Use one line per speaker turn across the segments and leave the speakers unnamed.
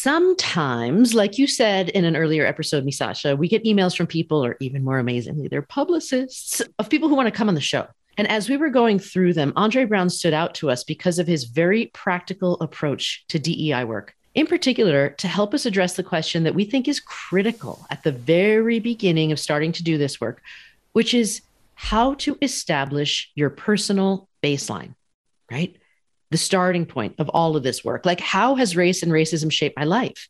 sometimes, like you said in an earlier episode, Misasha, we get emails from people, or even more amazingly, they're publicists of people who want to come on the show. And as we were going through them, Andre Brown stood out to us because of his very practical approach to DEI work. In particular, to help us address the question that we think is critical at the very beginning of starting to do this work, which is how to establish your personal baseline, right? The starting point of all of this work. Like, how has race and racism shaped my life?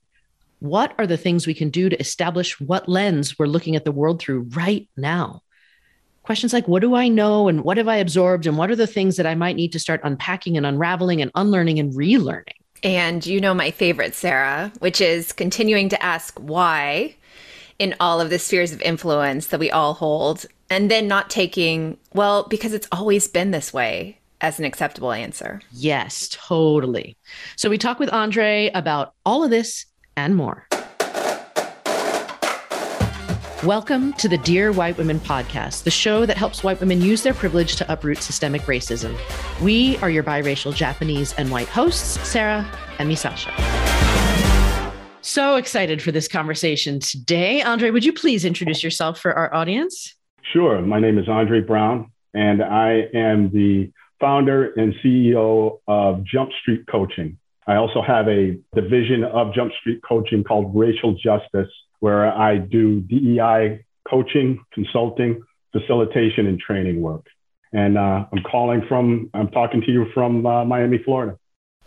What are the things we can do to establish what lens we're looking at the world through right now? questions like what do I know and what have I absorbed and what are the things that I might need to start unpacking and unraveling and unlearning and relearning.
And you know my favorite, Sarah, which is continuing to ask why in all of the spheres of influence that we all hold, and then not taking, well, because it's always been this way as an acceptable answer.
Yes, totally. So we talk with Andre about all of this and more. Welcome to the Dear White Women podcast, the show that helps white women use their privilege to uproot systemic racism. We are your biracial Japanese and white hosts, Sarah and Misasha. So excited for this conversation today. Andre, would you please introduce yourself for our audience?
Sure. My name is Andre Brown, and I am the founder and CEO of Jump Street Coaching. I also have a division of Jump Street Coaching called Racial Justice where I do DEI coaching, consulting, facilitation, and training work. And uh, I'm calling from, I'm talking to you from uh, Miami, Florida.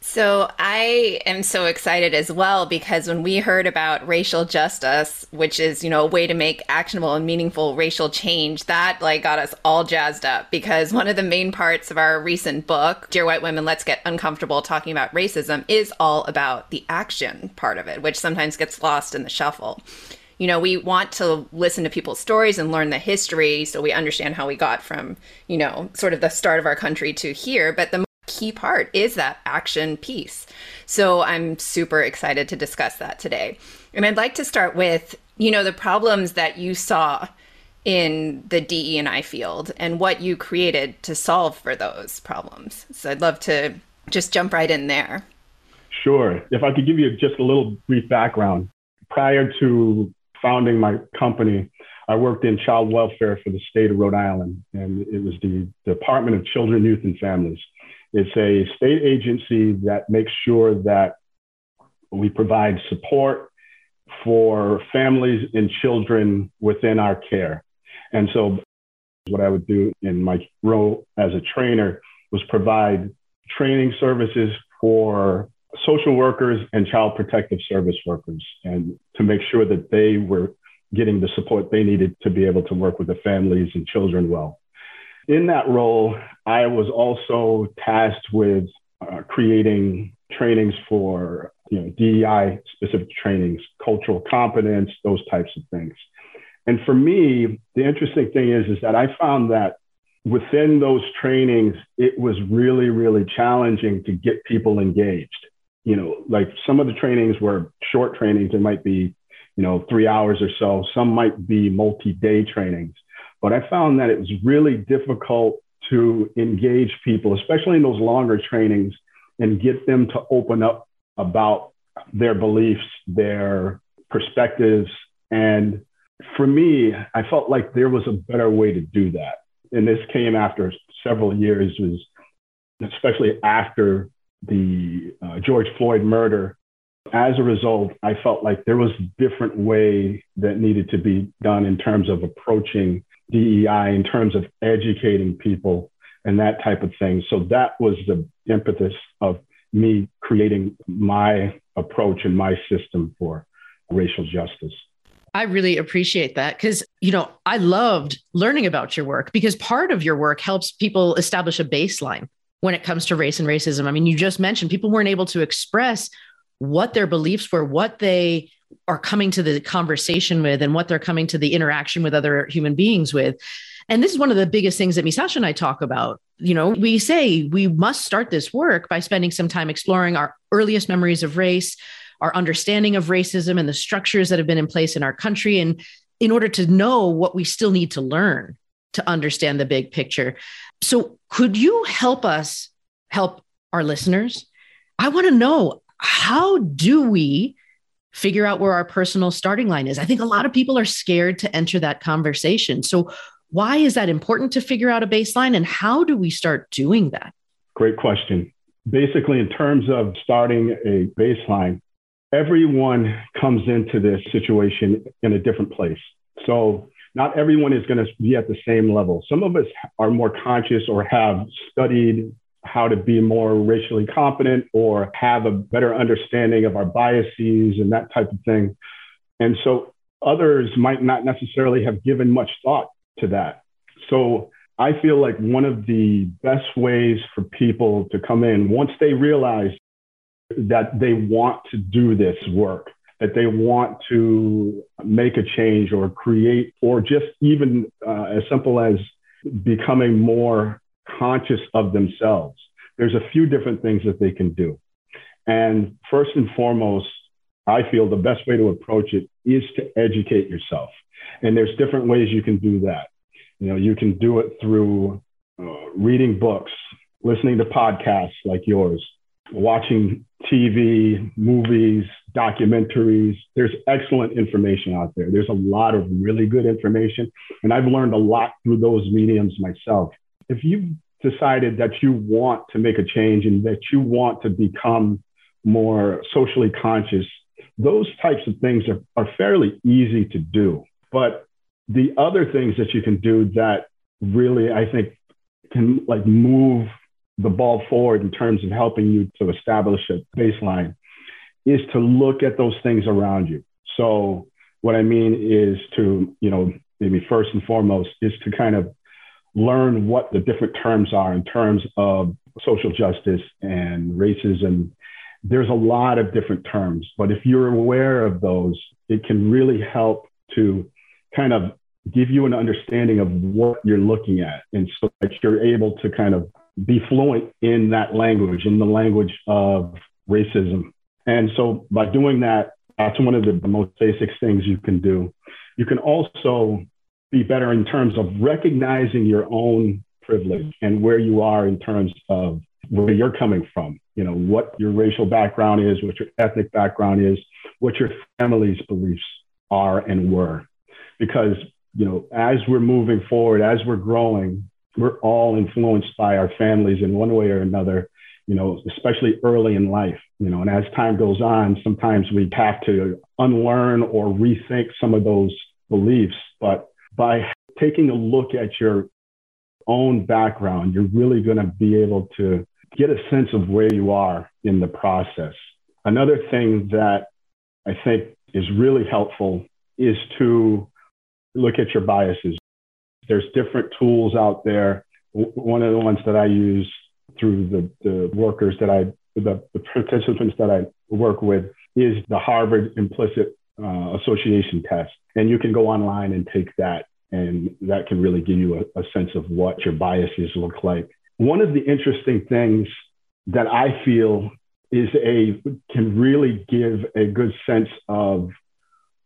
So I am so excited as well because when we heard about racial justice, which is, you know, a way to make actionable and meaningful racial change, that like got us all jazzed up because one of the main parts of our recent book, Dear White Women, Let's Get Uncomfortable Talking About Racism, is all about the action part of it, which sometimes gets lost in the shuffle you know, we want to listen to people's stories and learn the history so we understand how we got from, you know, sort of the start of our country to here. But the key part is that action piece. So I'm super excited to discuss that today. And I'd like to start with, you know, the problems that you saw in the DE and I field and what you created to solve for those problems. So I'd love to just jump right in there.
Sure. If I could give you just a little brief background. Prior to founding my company, I worked in child welfare for the state of Rhode Island, and it was the Department of Children, Youth, and Families. It's a state agency that makes sure that we provide support for families and children within our care. And so, what I would do in my role as a trainer was provide training services for social workers and child protective service workers and to make sure that they were getting the support they needed to be able to work with the families and children well. In that role, I was also tasked with uh, creating trainings for you know DEI specific trainings, cultural competence, those types of things. And for me, the interesting thing is is that I found that within those trainings, it was really really challenging to get people engaged. You know, like some of the trainings were short trainings; it might be you know three hours or so. Some might be multi-day trainings. But I found that it was really difficult to engage people, especially in those longer trainings, and get them to open up about their beliefs, their perspectives. And for me, I felt like there was a better way to do that. And this came after several years, was especially after the uh, George Floyd murder. As a result, I felt like there was a different way that needed to be done in terms of approaching DEI in terms of educating people and that type of thing. So that was the impetus of me creating my approach and my system for racial justice.
I really appreciate that because, you know, I loved learning about your work because part of your work helps people establish a baseline when it comes to race and racism. I mean, you just mentioned people weren't able to express what their beliefs were, what they are coming to the conversation with and what they're coming to the interaction with other human beings with. And this is one of the biggest things that Misasha and I talk about. You know, we say we must start this work by spending some time exploring our earliest memories of race, our understanding of racism and the structures that have been in place in our country. And in order to know what we still need to learn to understand the big picture. So, could you help us help our listeners? I want to know how do we figure out where our personal starting line is. I think a lot of people are scared to enter that conversation. So, why is that important to figure out a baseline and how do we start doing that?
Great question. Basically, in terms of starting a baseline, everyone comes into this situation in a different place. So, not everyone is going to be at the same level. Some of us are more conscious or have studied how to be more racially competent or have a better understanding of our biases and that type of thing. And so others might not necessarily have given much thought to that. So I feel like one of the best ways for people to come in once they realize that they want to do this work, that they want to make a change or create, or just even uh, as simple as becoming more conscious of themselves. There's a few different things that they can do. And first and foremost, I feel the best way to approach it is to educate yourself. And there's different ways you can do that. You know, you can do it through uh, reading books, listening to podcasts like yours, watching TV, movies, documentaries. There's excellent information out there. There's a lot of really good information. And I've learned a lot through those mediums myself. If you've decided that you want to make a change and that you want to become more socially conscious, those types of things are, are fairly easy to do. But the other things that you can do that really, I think, can like move the ball forward in terms of helping you to establish a baseline is to look at those things around you. So what I mean is to, you know, maybe first and foremost is to kind of learn what the different terms are in terms of social justice and racism. There's a lot of different terms, but if you're aware of those, it can really help to kind of give you an understanding of what you're looking at. And so that you're able to kind of be fluent in that language, in the language of racism. And so by doing that, that's one of the most basic things you can do. You can also be better in terms of recognizing your own privilege mm-hmm. and where you are in terms of where you're coming from, you know, what your racial background is, what your ethnic background is, what your family's beliefs are and were. Because, you know, as we're moving forward, as we're growing, we're all influenced by our families in one way or another, you know, especially early in life, you know, and as time goes on, sometimes we have to unlearn or rethink some of those beliefs. But by taking a look at your own background, you're really going to be able to get a sense of where you are in the process. Another thing that I think is really helpful is to look at your biases. There's different tools out there. One of the ones that I use through the, the workers that I, the, the participants that I work with is the Harvard Implicit uh, Association Test. And you can go online and take that and that can really give you a, a sense of what your biases look like. One of the interesting things that i feel is a can really give a good sense of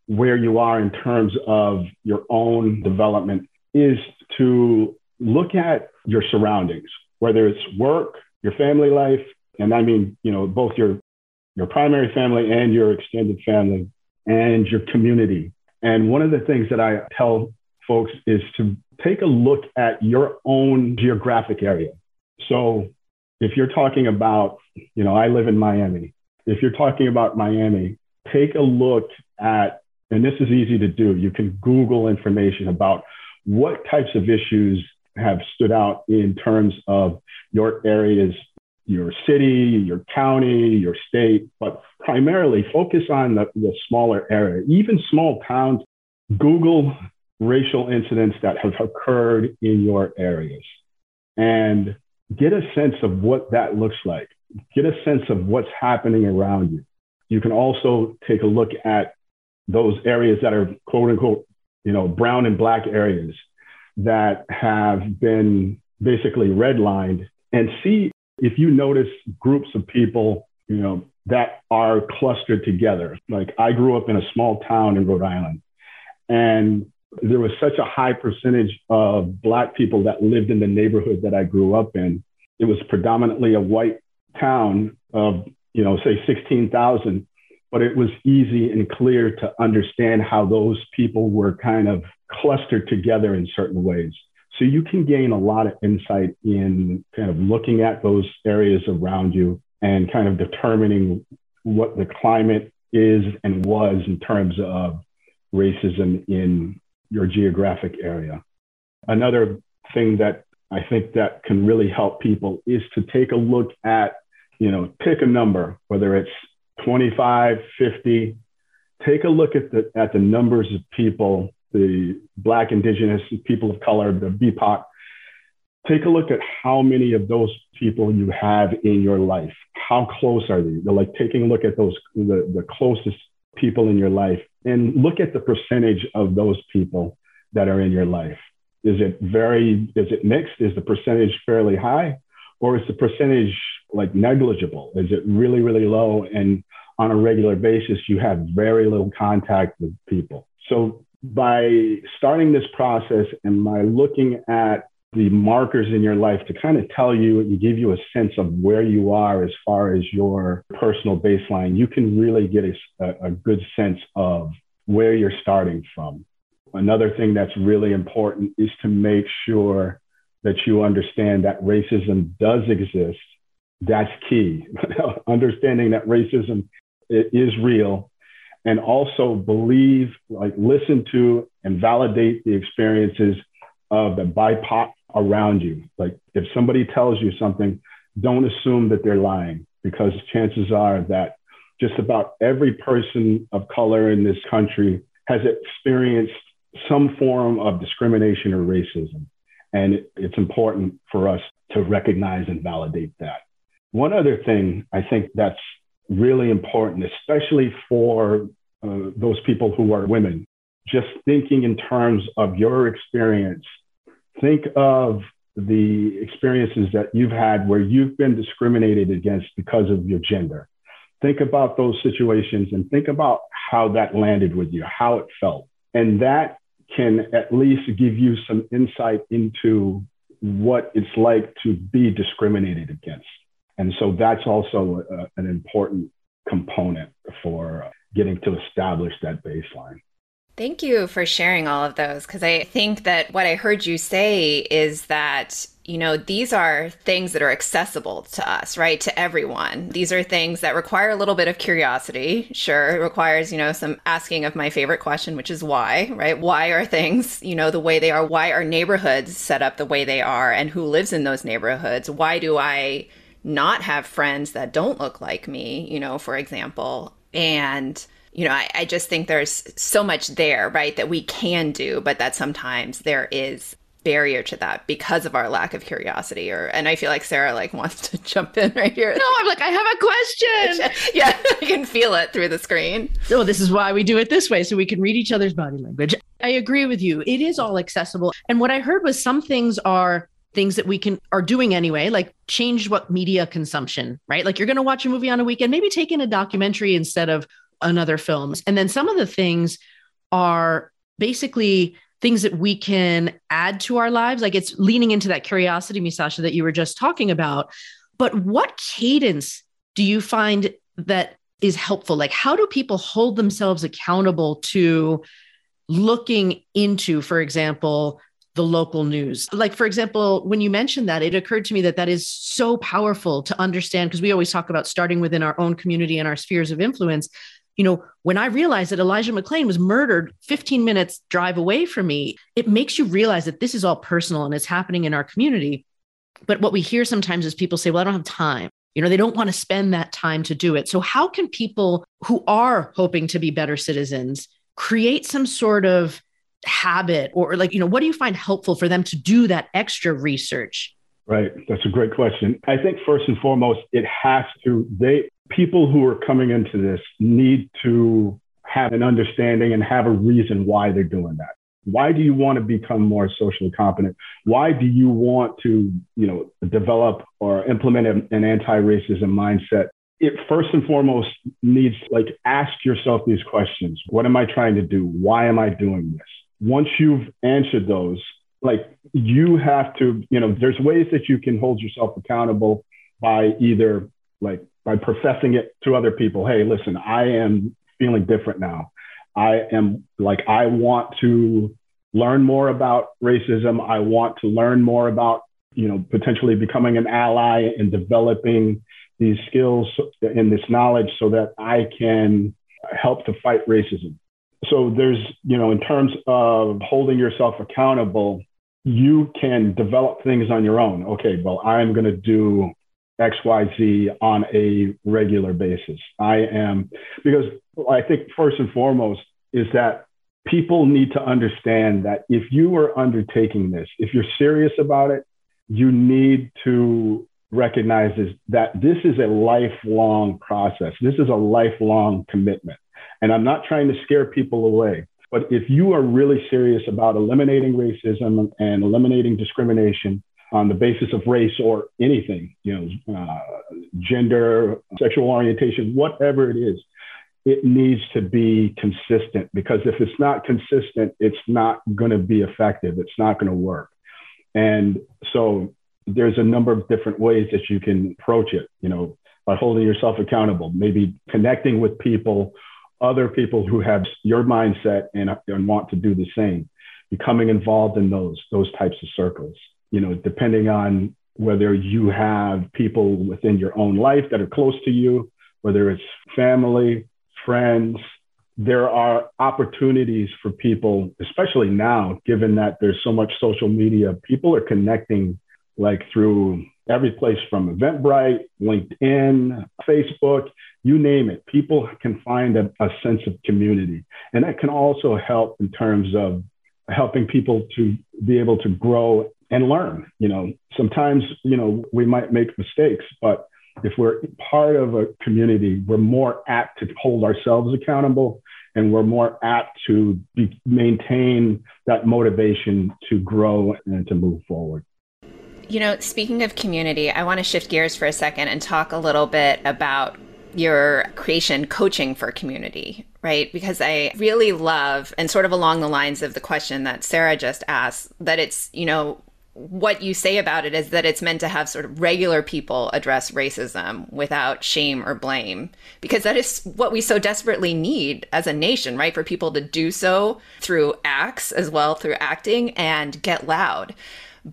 where you are in terms of your own development is to look at your surroundings whether it's work your family life and i mean you know both your your primary family and your extended family and your community and one of the things that I tell folks is to take a look at your own geographic area. So if you're talking about, you know, I live in Miami. If you're talking about Miami, take a look at, and this is easy to do, you can Google information about what types of issues have stood out in terms of your area's your city, your county, your state, but primarily focus on the, the smaller area, even small towns. Google racial incidents that have occurred in your areas and get a sense of what that looks like. Get a sense of what's happening around you. You can also take a look at those areas that are quote unquote, you know, brown and black areas that have been basically redlined and see if you notice groups of people, you know, that are clustered together. Like I grew up in a small town in Rhode Island, and there was such a high percentage of Black people that lived in the neighborhood that I grew up in. It was predominantly a white town of, you know, say 16,000. but it was easy and clear to understand how those people were kind of clustered together in certain ways. So you can gain a lot of insight in kind of looking at those areas around you and kind of determining what the climate is and was in terms of racism in your geographic area. Another thing that I think that can really help people is to take a look at, you know, pick a number, whether it's 25, 50, take a look at the, at the numbers of people, the Black, Indigenous, people of color, the BIPOC. Take a look at how many of those people you have in your life. How close are they? They're like taking a look at those, the, the closest people in your life and look at the percentage of those people that are in your life. Is it very, is it mixed? Is the percentage fairly high? Or is the percentage like negligible? Is it really, really low? And on a regular basis, you have very little contact with people. So by starting this process and by looking at the markers in your life to kind of tell you and give you a sense of where you are as far as your personal baseline, you can really get a, a good sense of where you're starting from. Another thing that's really important is to make sure that you understand that racism does exist. That's key. Understanding that racism is real and also believe, like, listen to and validate the experiences of the BIPOC around you. Like, if somebody tells you something, don't assume that they're lying because chances are that just about every person of color in this country has experienced some form of discrimination or racism. And it's important for us to recognize and validate that. One other thing I think that's really important, especially for uh, those people who are women, just thinking in terms of your experience. Think of the experiences that you've had where you've been discriminated against because of your gender. Think about those situations and think about how that landed with you, how it felt. And that can at least give you some insight into what it's like to be discriminated against. And so that's also a, an important component for getting to establish that baseline.
Thank you for sharing all of those because I think that what I heard you say is that, you know, these are things that are accessible to us, right? To everyone. These are things that require a little bit of curiosity. Sure, it requires, you know, some asking of my favorite question, which is why, right? Why are things, you know, the way they are? Why are neighborhoods set up the way they are? And who lives in those neighborhoods? Why do I not have friends that don't look like me, you know, for example? And you know, I, I just think there's so much there, right, that we can do, but that sometimes there is barrier to that because of our lack of curiosity or and I feel like Sarah like wants to jump in right here.
No, I'm like I have a question.
yeah, I can feel it through the screen.
So this is why we do it this way so we can read each other's body language. I agree with you. It is all accessible. And what I heard was some things are things that we can are doing anyway like change what media consumption right like you're going to watch a movie on a weekend maybe take in a documentary instead of another film. And then some of the things are basically things that we can add to our lives. Like it's leaning into that curiosity, Misasha, that you were just talking about. But what cadence do you find that is helpful? Like, how do people hold themselves accountable to looking into, for example, the local news. Like, for example, when you mentioned that, it occurred to me that that is so powerful to understand because we always talk about starting within our own community and our spheres of influence you know, when I realized that Elijah McClain was murdered 15 minutes drive away from me, it makes you realize that this is all personal and it's happening in our community. But what we hear sometimes is people say, well, I don't have time. You know, they don't want to spend that time to do it. So, how can people who are hoping to be better citizens create some sort of habit or, like, you know, what do you find helpful for them to do that extra research?
Right. That's a great question. I think first and foremost, it has to, they, people who are coming into this need to have an understanding and have a reason why they're doing that. Why do you want to become more socially competent? Why do you want to, you know, develop or implement an anti-racism mindset? It first and foremost needs like ask yourself these questions. What am I trying to do? Why am I doing this? Once you've answered those, like you have to, you know, there's ways that you can hold yourself accountable by either like by professing it to other people. Hey, listen, I am feeling different now. I am like, I want to learn more about racism. I want to learn more about, you know, potentially becoming an ally and developing these skills and this knowledge so that I can help to fight racism. So there's, you know, in terms of holding yourself accountable, you can develop things on your own. Okay, well, I'm going to do XYZ on a regular basis. I am, because I think first and foremost is that people need to understand that if you are undertaking this, if you're serious about it, you need to recognize is that this is a lifelong process. This is a lifelong commitment. And I'm not trying to scare people away. But if you are really serious about eliminating racism and eliminating discrimination on the basis of race or anything, you know, uh, gender, sexual orientation, whatever it is, it needs to be consistent because if it's not consistent, it's not going to be effective. It's not going to work. And so there's a number of different ways that you can approach it, you know, by holding yourself accountable, maybe connecting with people, other people who have your mindset and, and want to do the same, becoming involved in those, those types of circles, you know, depending on whether you have people within your own life that are close to you, whether it's family, friends, there are opportunities for people, especially now, given that there's so much social media, people are connecting like through every place from Eventbrite, LinkedIn, Facebook, you name it. People can find a, a, sense of community. And that can also help in terms of helping people to be able to grow and learn. You know, sometimes, you know, we might make mistakes, but if we're part of a community, we're more apt to hold ourselves accountable and we're more apt to be, maintain that motivation to grow and to move forward.
You know, speaking of community, I want to shift gears for a second and talk a little bit about your creation coaching for community, right? Because I really love, and sort of along the lines of the question that Sarah just asked, that it's, you know, what you say about it is that it's meant to have sort of regular people address racism without shame or blame. Because that is what we so desperately need as a nation right? For people to do so through acts as well through acting and get loud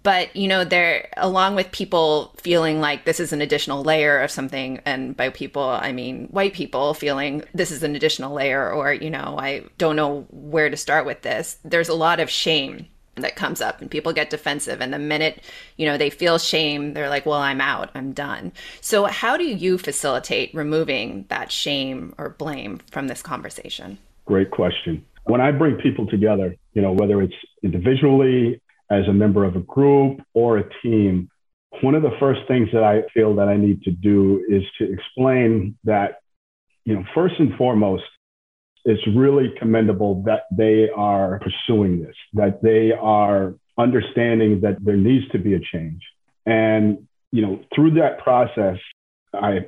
but you know there along with people feeling like this is an additional layer of something and by people i mean white people feeling this is an additional layer or you know i don't know where to start with this there's a lot of shame that comes up and people get defensive. And the minute you know they feel shame they're like well i'm out. I'm done. So how do you facilitate removing that shame or blame from this conversation?
Great question. When i bring people together you know whether it's individually as a member of a group or a team, one of the first things that I feel that I need to do is to explain that, you know, first and foremost, it's really commendable that they are pursuing this, that they are understanding that there needs to be a change. And, you know, through that process, I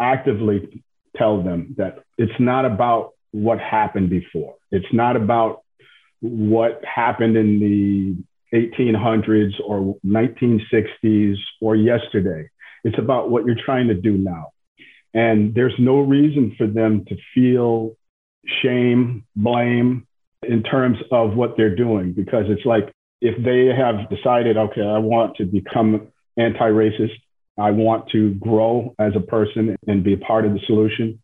actively tell them that it's not about what happened before. It's not about what happened in the 1800s or 1960s or yesterday. It's about what you're trying to do now. And there's no reason for them to feel shame, blame in terms of what they're doing, because it's like if they have decided, okay, I want to become anti racist, I want to grow as a person and be part of the solution,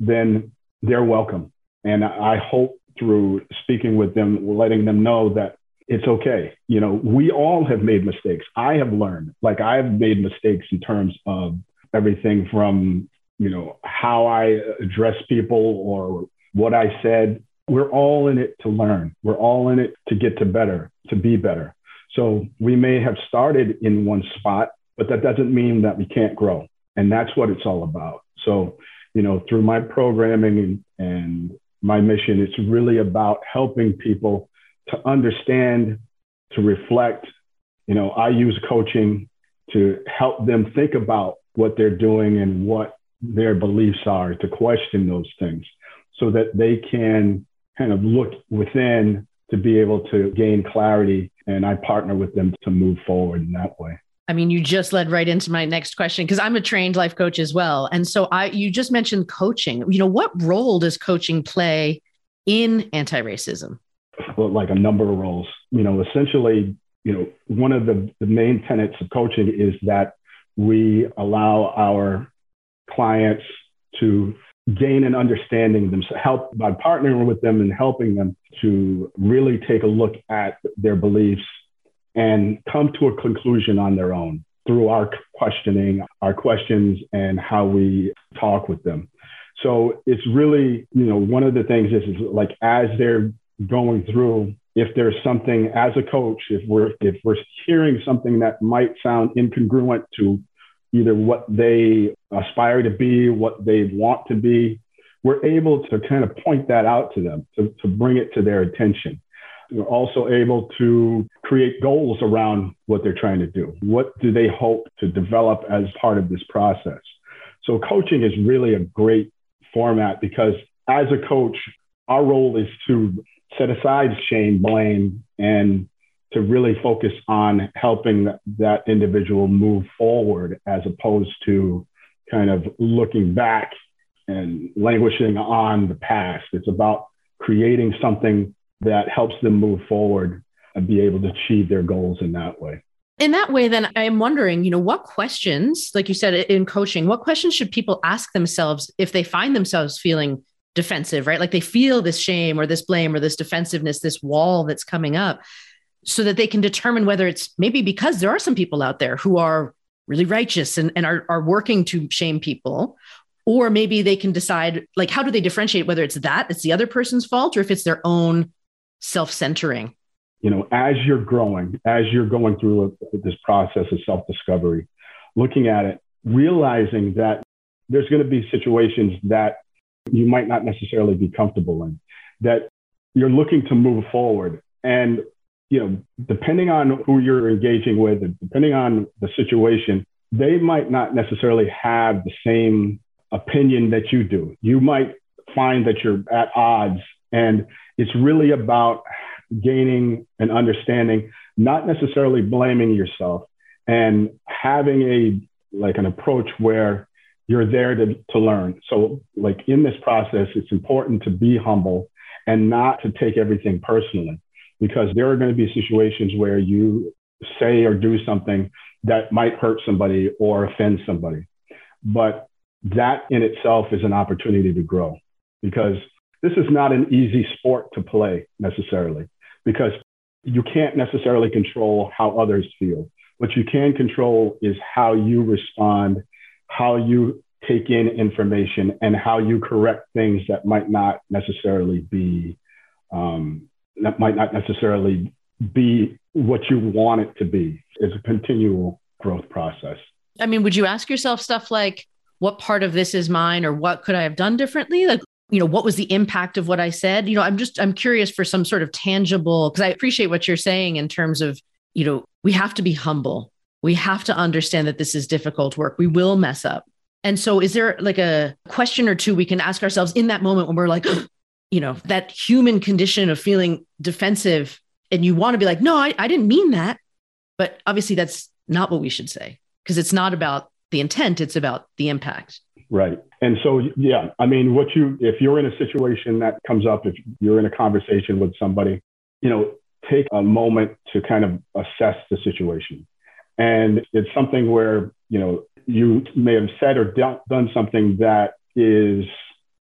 then they're welcome. And I hope through speaking with them, letting them know that it's okay. You know, we all have made mistakes. I have learned, like I've made mistakes in terms of everything from, you know, how I address people or what I said. We're all in it to learn. We're all in it to get to better, to be better. So we may have started in one spot, but that doesn't mean that we can't grow. And that's what it's all about. So, you know, through my programming and, and my mission, it's really about helping people to understand, to reflect. You know, I use coaching to help them think about what they're doing and what their beliefs are, to question those things so that they can kind of look within to be able to gain clarity. And I partner with them to move forward in that way.
I mean, you just led right into my next question because I'm a trained life coach as well. And so I you just mentioned coaching. You know, what role does coaching play in anti-racism?
Like a number of roles. You know, essentially, you know, one of the, the main tenets of coaching is that we allow our clients to gain an understanding themselves, help by partnering with them and helping them to really take a look at their beliefs and come to a conclusion on their own through our questioning, our questions, and how we talk with them. So it's really, you know, one of the things is, is like as they're going through, if there's something as a coach, if we're if we're hearing something that might sound incongruent to either what they aspire to be, what they want to be, we're able to kind of point that out to them, to, to bring it to their attention. We're also able to create goals around what they're trying to do. What do they hope to develop as part of this process? So, coaching is really a great format because as a coach, our role is to set aside shame, blame, and to really focus on helping that individual move forward as opposed to kind of looking back and languishing on the past. It's about creating something that helps them move forward and be able to achieve their goals in that way.
In that way, then I'm wondering, you know, what questions, like you said in coaching, what questions should people ask themselves if they find themselves feeling defensive, right? Like they feel this shame or this blame or this defensiveness, this wall that's coming up, so that they can determine whether it's maybe because there are some people out there who are really righteous and, and are, are working to shame people, or maybe they can decide, like, how do they differentiate whether it's that, it's the other person's fault, or if it's their own self centering?
You know, as you're growing, as you're going through a, this process of self discovery, looking at it, realizing that there's going to be situations that you might not necessarily be comfortable in, that you're looking to move forward. And, you know, depending on who you're engaging with and depending on the situation, they might not necessarily have the same opinion that you do. You might find that you're at odds and it's really about gaining an understanding, not necessarily blaming yourself and having a like an approach where you're there to, to learn. So like in this process, it's important to be humble and not to take everything personally because there are going to be situations where you say or do something that might hurt somebody or offend somebody. But that in itself is an opportunity to grow because this is not an easy sport to play necessarily because you can't necessarily control how others feel. What you can control is how you respond, how you take in information, and how you correct things that might not necessarily be um, that might not necessarily be what you want it to be. It's a continual growth process.
I mean, would you ask yourself stuff like, what part of this is mine or what could I have done differently? Like, you know, what was the impact of what I said? You know, I'm just, I'm curious for some sort of tangible, because I appreciate what you're saying in terms of, you know, we have to be humble. We have to understand that this is difficult work. We will mess up. And so, is there like a question or two we can ask ourselves in that moment when we're like, you know, that human condition of feeling defensive and you want to be like, no, I, I didn't mean that. But obviously, that's not what we should say because it's not about the intent, it's about the impact.
Right. And so, yeah, I mean, what you, if you're in a situation that comes up, if you're in a conversation with somebody, you know, take a moment to kind of assess the situation. And it's something where, you know, you may have said or done something that is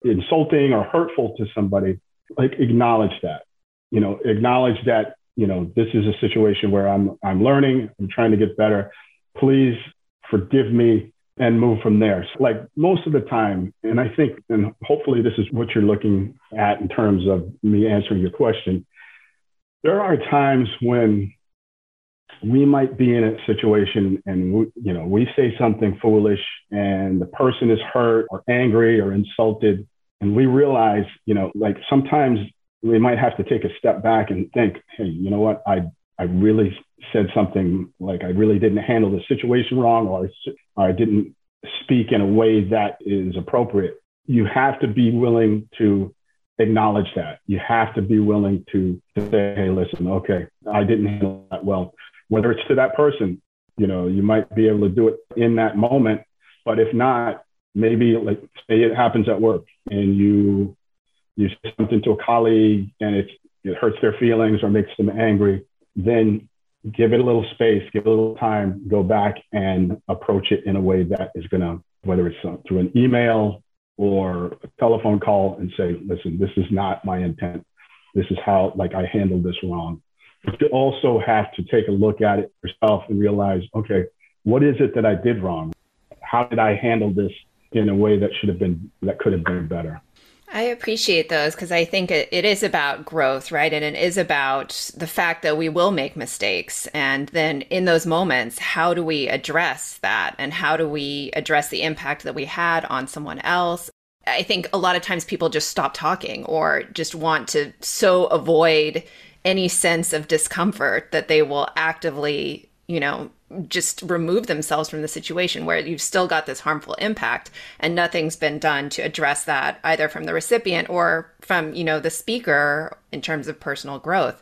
insulting or hurtful to somebody. Like, acknowledge that, you know, acknowledge that, you know, this is a situation where I'm, I'm learning, I'm trying to get better. Please forgive me and move from there. So like most of the time, and I think, and hopefully this is what you're looking at in terms of me answering your question. There are times when we might be in a situation and we, you know we say something foolish and the person is hurt or angry or insulted and we realize you know like sometimes we might have to take a step back and think hey you know what i i really said something like I really didn't handle the situation wrong or, or I didn't speak in a way that is appropriate. You have to be willing to acknowledge that. You have to be willing to, to say, hey, listen, okay, I didn't handle that well. Whether it's to that person, you know, you might be able to do it in that moment. But if not, maybe like say it happens at work and you you say something to a colleague and it, it hurts their feelings or makes them angry, then give it a little space, give it a little time, go back and approach it in a way that is going to, whether it's through an email or a telephone call and say, listen, this is not my intent. This is how, like, I handled this wrong. But you also have to take a look at it yourself and realize, okay, what is it that I did wrong? How did I handle this in a way that should have been, that could have been better?
I appreciate those because I think it, it is about growth, right? And it is about the fact that we will make mistakes. And then in those moments, how do we address that? And how do we address the impact that we had on someone else? I think a lot of times people just stop talking or just want to so avoid any sense of discomfort that they will actively, you know, just remove themselves from the situation where you've still got this harmful impact and nothing's been done to address that either from the recipient or from you know the speaker in terms of personal growth.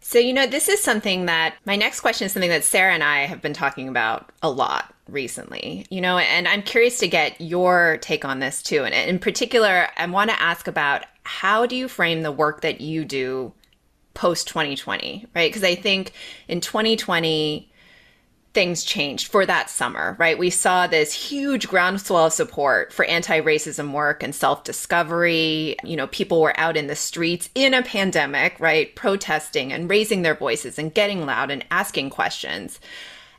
So you know this is something that my next question is something that sarah and i have been talking about a lot recently you know and i'm curious to get your take on this too. And in particular i want to ask about how do you frame the work that you do post 2020 right because i think in 2020 things changed for that summer, right? We saw this huge groundswell of support for anti racism work and self discovery. You know, people were out in the streets in a pandemic, right? Protesting and raising their voices and getting loud and asking questions.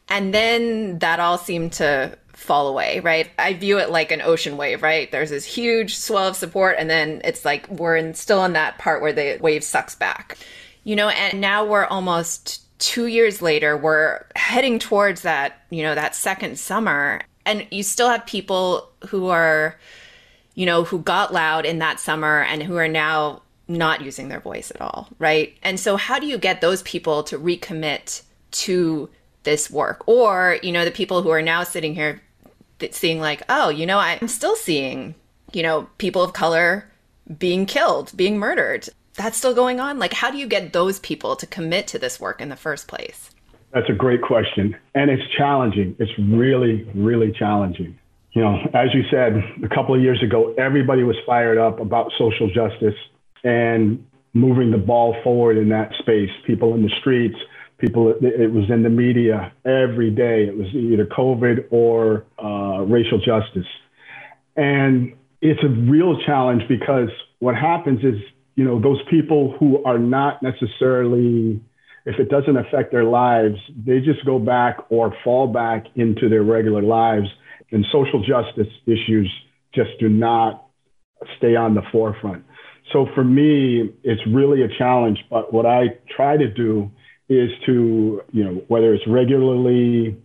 And then that all seemed to fall away, right? I view it like an ocean wave, right? There's this huge swell of support, and then it's like we're in, still in that part where the wave sucks back. You know, and now we're almost two years later, we're heading towards that, you know, that second summer. And you still have people who are, you know, who got loud in that summer and who are now not using their voice at all, right? And so, how do you get those people to recommit to this work? Or, you know, the people who are now sitting here seeing, like, oh, you know, I'm still seeing, you know, people of color being killed, being murdered that's still going on? Like, how do you get those people to commit to this work in the first place?
That's a great question. And it's challenging. It's really, really challenging. You know, as you said a couple of years ago, everybody was fired up about social justice and moving the ball forward in that space. People in the streets, people, it was in the media every day. It was either COVID or uh, racial justice. And it's a real challenge because what happens is you know, those people who are not necessarily, if it doesn't affect their lives, they just go back or fall back into their regular lives. And social justice issues just do not stay on the forefront. So for me, it's really a challenge. But what I try to do is to, you know, whether it's regularly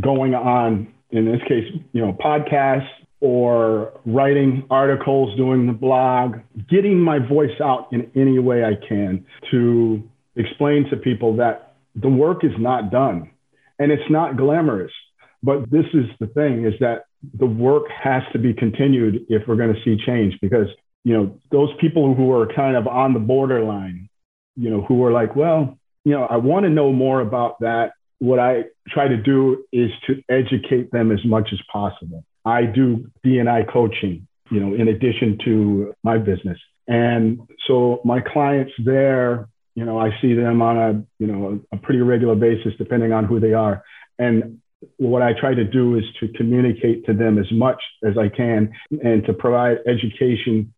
going on, in this case, you know, podcasts, or writing articles, doing the blog, getting my voice out in any way I can to explain to people that the work is not done and it's not glamorous. But this is the thing is that the work has to be continued if we're going to see change because, you know, those people who are kind of on the borderline, you know, who are like, well, you know, I want to know more about that. What I try to do is to educate them as much as possible I do DNI coaching, you know, in addition to my business. And so my clients there, you know, I see them on a, you know, a pretty regular basis, depending on who they are. And what I try to do is to communicate to them as much as I can and to provide education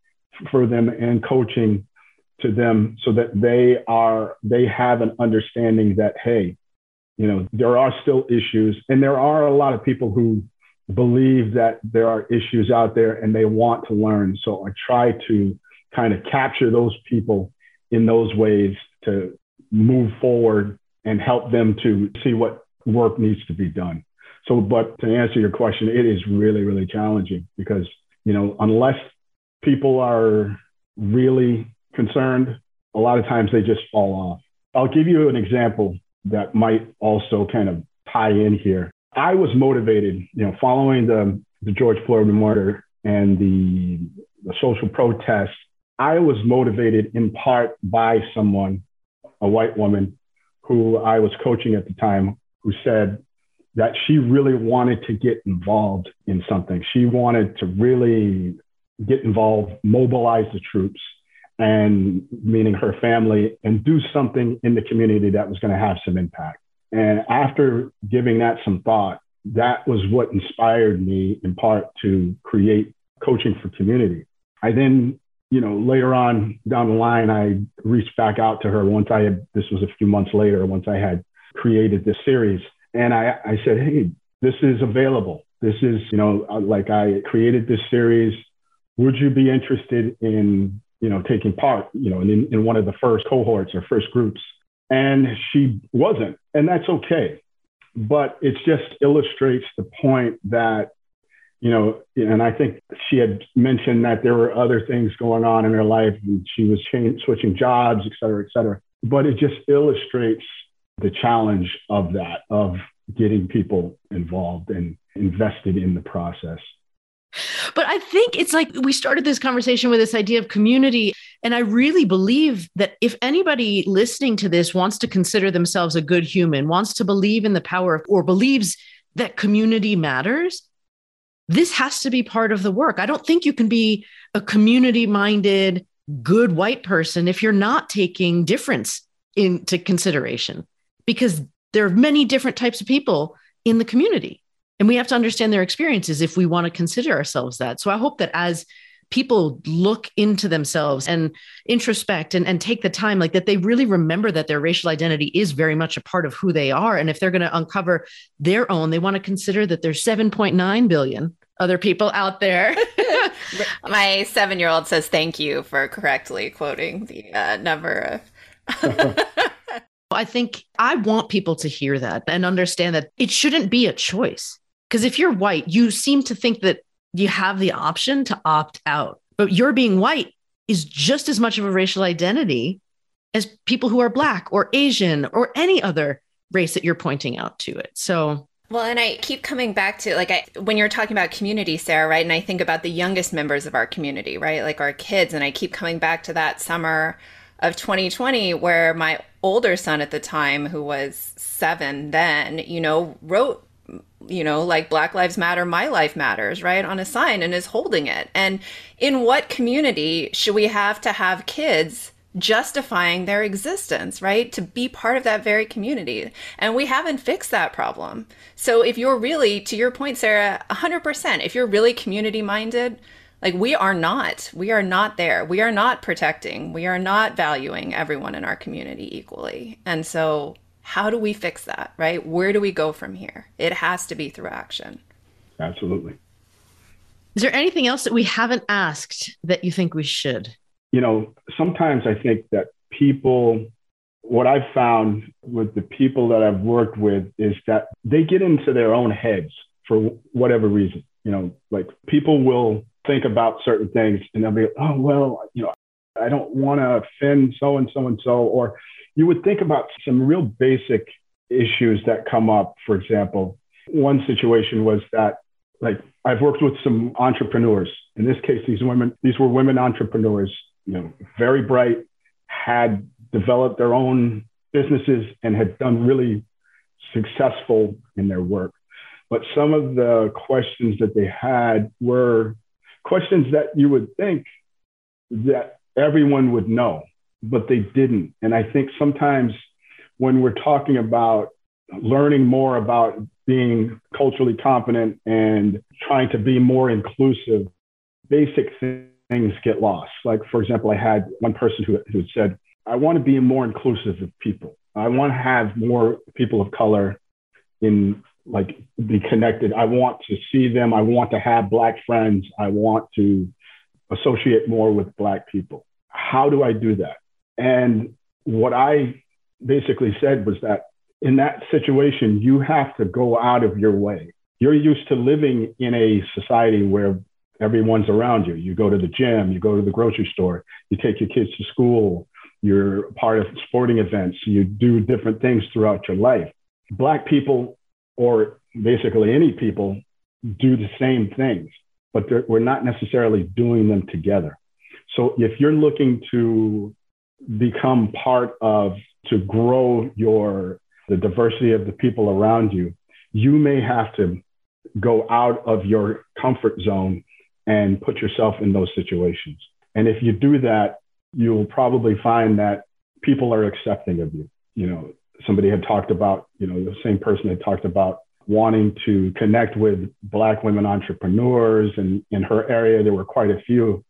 for them and coaching to them so that they are, they have an understanding that, hey, you know, there are still issues and there are a lot of people who believe that there are issues out there and they want to learn. So I try to kind of capture those people in those ways to move forward and help them to see what work needs to be done. So, but to answer your question, it is really, really challenging because, you know, unless people are really concerned, a lot of times they just fall off. I'll give you an example that might also kind of tie in here. I was motivated, you know, following the, the George Floyd murder and the, the social protests. I was motivated in part by someone, a white woman who I was coaching at the time, who said, that she really wanted to get involved in something. She wanted to really get involved, mobilize the troops, and meaning her family, and do something in the community that was going to have some impact. And after giving that some thought, that was what inspired me in part to create coaching for community. I then, you know, later on down the line, I reached back out to her once I had, this was a few months later, once I had created this series. And I, I said, hey, this is available. This is, you know, uh, like I created this series. Would you be interested in, you know, taking part, you know, in, in one of the first cohorts or first groups? And she wasn't. And that's okay. But it just illustrates the point that you know, and I think she had mentioned that there were other things going on in her life and she was change, switching jobs, et cetera, et cetera. But it just illustrates the challenge of that, of getting people involved and invested in the process.
But I think it's like we started this conversation with this idea of community. And I really believe that if anybody listening to this wants to consider themselves a good human, wants to believe in the power of, or believes that community matters, this has to be part of the work. I don't think you can be a community minded, good white person if you're not taking difference into consideration because there are many different types of people in the community. And we have to understand their experiences if we want to consider ourselves that. So I hope that as people look into themselves and introspect and, and take the time like that they really remember that their racial identity is very much a part of who they are and if they're going to uncover their own they want to consider that there's 7.9 billion other people out there
my seven year old says thank you for correctly quoting the uh, number
of I think I want people to hear that and understand that it shouldn't be a choice. Because if you're white, you seem to think that you have the option to opt out. But your being white is just as much of a racial identity as people who are black or Asian or any other race that you're pointing out to it. So
well, and I keep coming back to like I, when you're talking about community, Sarah, right? And I think about the youngest members of our community, right? Like our kids. And I keep coming back to that summer of 2020 where my older son at the time, who was seven then, you know, wrote you know, like Black Lives Matter, My Life Matters, right, on a sign and is holding it. And in what community should we have to have kids justifying their existence, right, to be part of that very community? And we haven't fixed that problem. So if you're really, to your point, Sarah, 100%, if you're really community minded, like we are not, we are not there. We are not protecting, we are not valuing everyone in our community equally. And so how do we fix that, right? Where do we go from here? It has to be through action.
Absolutely.
Is there anything else that we haven't asked that you think we should?
You know, sometimes I think that people, what I've found with the people that I've worked with is that they get into their own heads for whatever reason. You know, like people will think about certain things and they'll be, oh, well, you know, I don't want to offend so and so and so, or you would think about some real basic issues that come up. For example, one situation was that like I've worked with some entrepreneurs. In this case, these women, these were women entrepreneurs, you know, very bright, had developed their own businesses and had done really successful in their work. But some of the questions that they had were questions that you would think that everyone would know but they didn't. And I think sometimes when we're talking about learning more about being culturally competent and trying to be more inclusive, basic things get lost. Like, for example, I had one person who, who said, I want to be more inclusive of people. I want to have more people of color in like be connected. I want to see them. I want to have black friends. I want to associate more with black people. How do I do that? And what I basically said was that in that situation, you have to go out of your way. You're used to living in a society where everyone's around you. You go to the gym, you go to the grocery store, you take your kids to school, you're part of sporting events, you do different things throughout your life. Black people, or basically any people, do the same things, but we're not necessarily doing them together. So if you're looking to become part of to grow your the diversity of the people around you you may have to go out of your comfort zone and put yourself in those situations. And if you do that, you'll probably find that people are accepting of you. You know, somebody had talked about, you know, the same person had talked about wanting to connect with Black women entrepreneurs. And in her area, there were quite a few.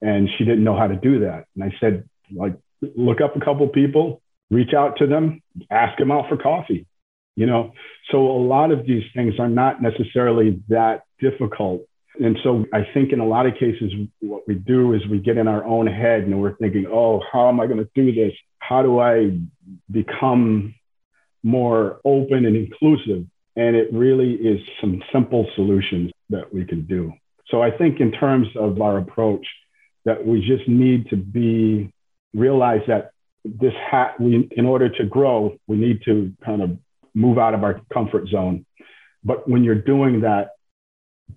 And she didn't know how to do that. And I said, like, look up a couple people, reach out to them, ask them out for coffee. You know, so a lot of these things are not necessarily that difficult. And so I think in a lot of cases, what we do is we get in our own head and we're thinking, oh, how am I going to do this? How do I become more open and inclusive? And it really is some simple solutions that we can do. So I think in terms of our approach, that we just need to be realize that this hat we in order to grow, we need to kind of move out of our comfort zone. But when you're doing that,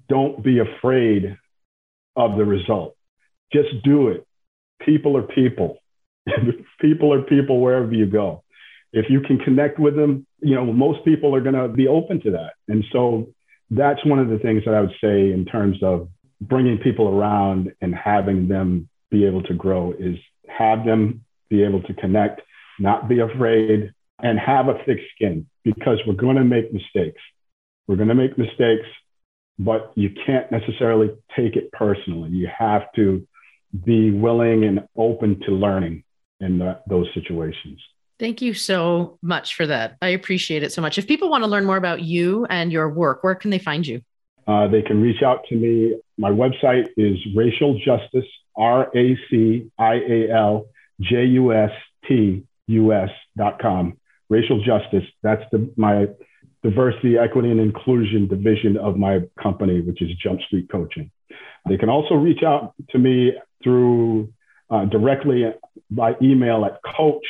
don't be afraid of the result. Just do it. People are people. people are people wherever you go if you can connect with them, you know, most people are going to be open to that. And so that's one of the things that I would say in terms of bringing people around and having them be able to grow is have them be able to connect, not be afraid, and have a thick skin because we're going to make mistakes. We're going to make mistakes, but you can't necessarily take it personally. You have to be willing and open to learning in the, those situations.
Thank you so much for that. I appreciate it so much. If people want to learn more about you and your work, where can they find you?
Uh, they can reach out to me. My website is racial justice, R A C I A L J U S T U S dot com. Racial justice. That's the, my diversity, equity, and inclusion division of my company, which is Jump Street Coaching. They can also reach out to me through uh, directly by email at coach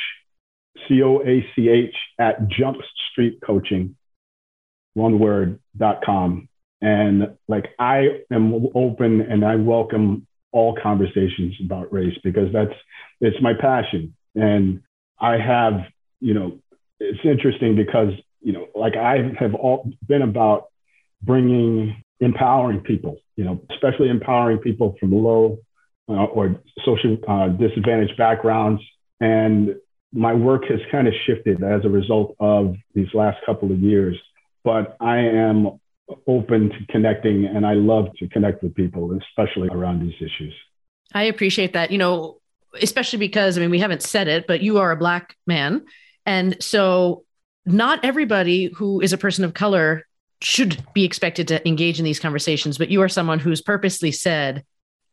C O A C H at Jump Street Coaching, one word, dot com. And like I am open and I welcome all conversations about race because that's it's my passion. And I have, you know, it's interesting because, you know, like I have all been about bringing empowering people, you know, especially empowering people from low uh, or social uh, disadvantaged backgrounds. And my work has kind of shifted as a result of these last couple of years, but I am open to connecting and I love to connect with people, especially around these issues.
I appreciate that. You know, especially because, I mean, we haven't said it, but you are a Black man. And so not everybody who is a person of color should be expected to engage in these conversations, but you are someone who's purposely said,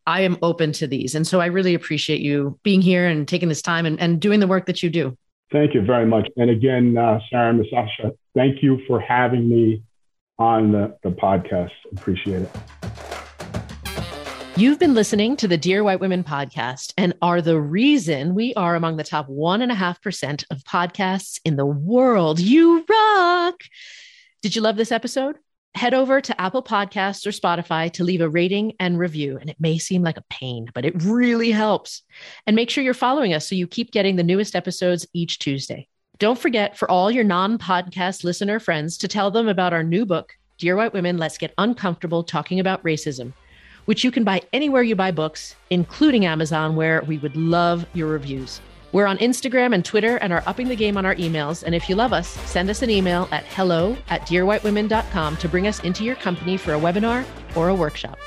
I am open to these. And so I really appreciate you being here and taking this time and, and doing the work that you do.
Thank you very much. And again, uh, Sarah and Misasha, thank you for having me on the, the podcast. Appreciate it.
You've been listening to the Dear White Women podcast and are the reason we are among the top 1.5% of podcasts in the world. You rock. Did you love this episode? Head over to Apple Podcasts or Spotify to leave a rating and review. And it may seem like a pain, but it really helps. And make sure you're following us so you keep getting the newest episodes each Tuesday. Don't forget for all your non podcast listener friends to tell them about our new book, Dear White Women Let's Get Uncomfortable Talking About Racism, which you can buy anywhere you buy books, including Amazon, where we would love your reviews. We're on Instagram and Twitter and are upping the game on our emails. And if you love us, send us an email at hello at dearwhitewomen.com to bring us into your company for a webinar or a workshop.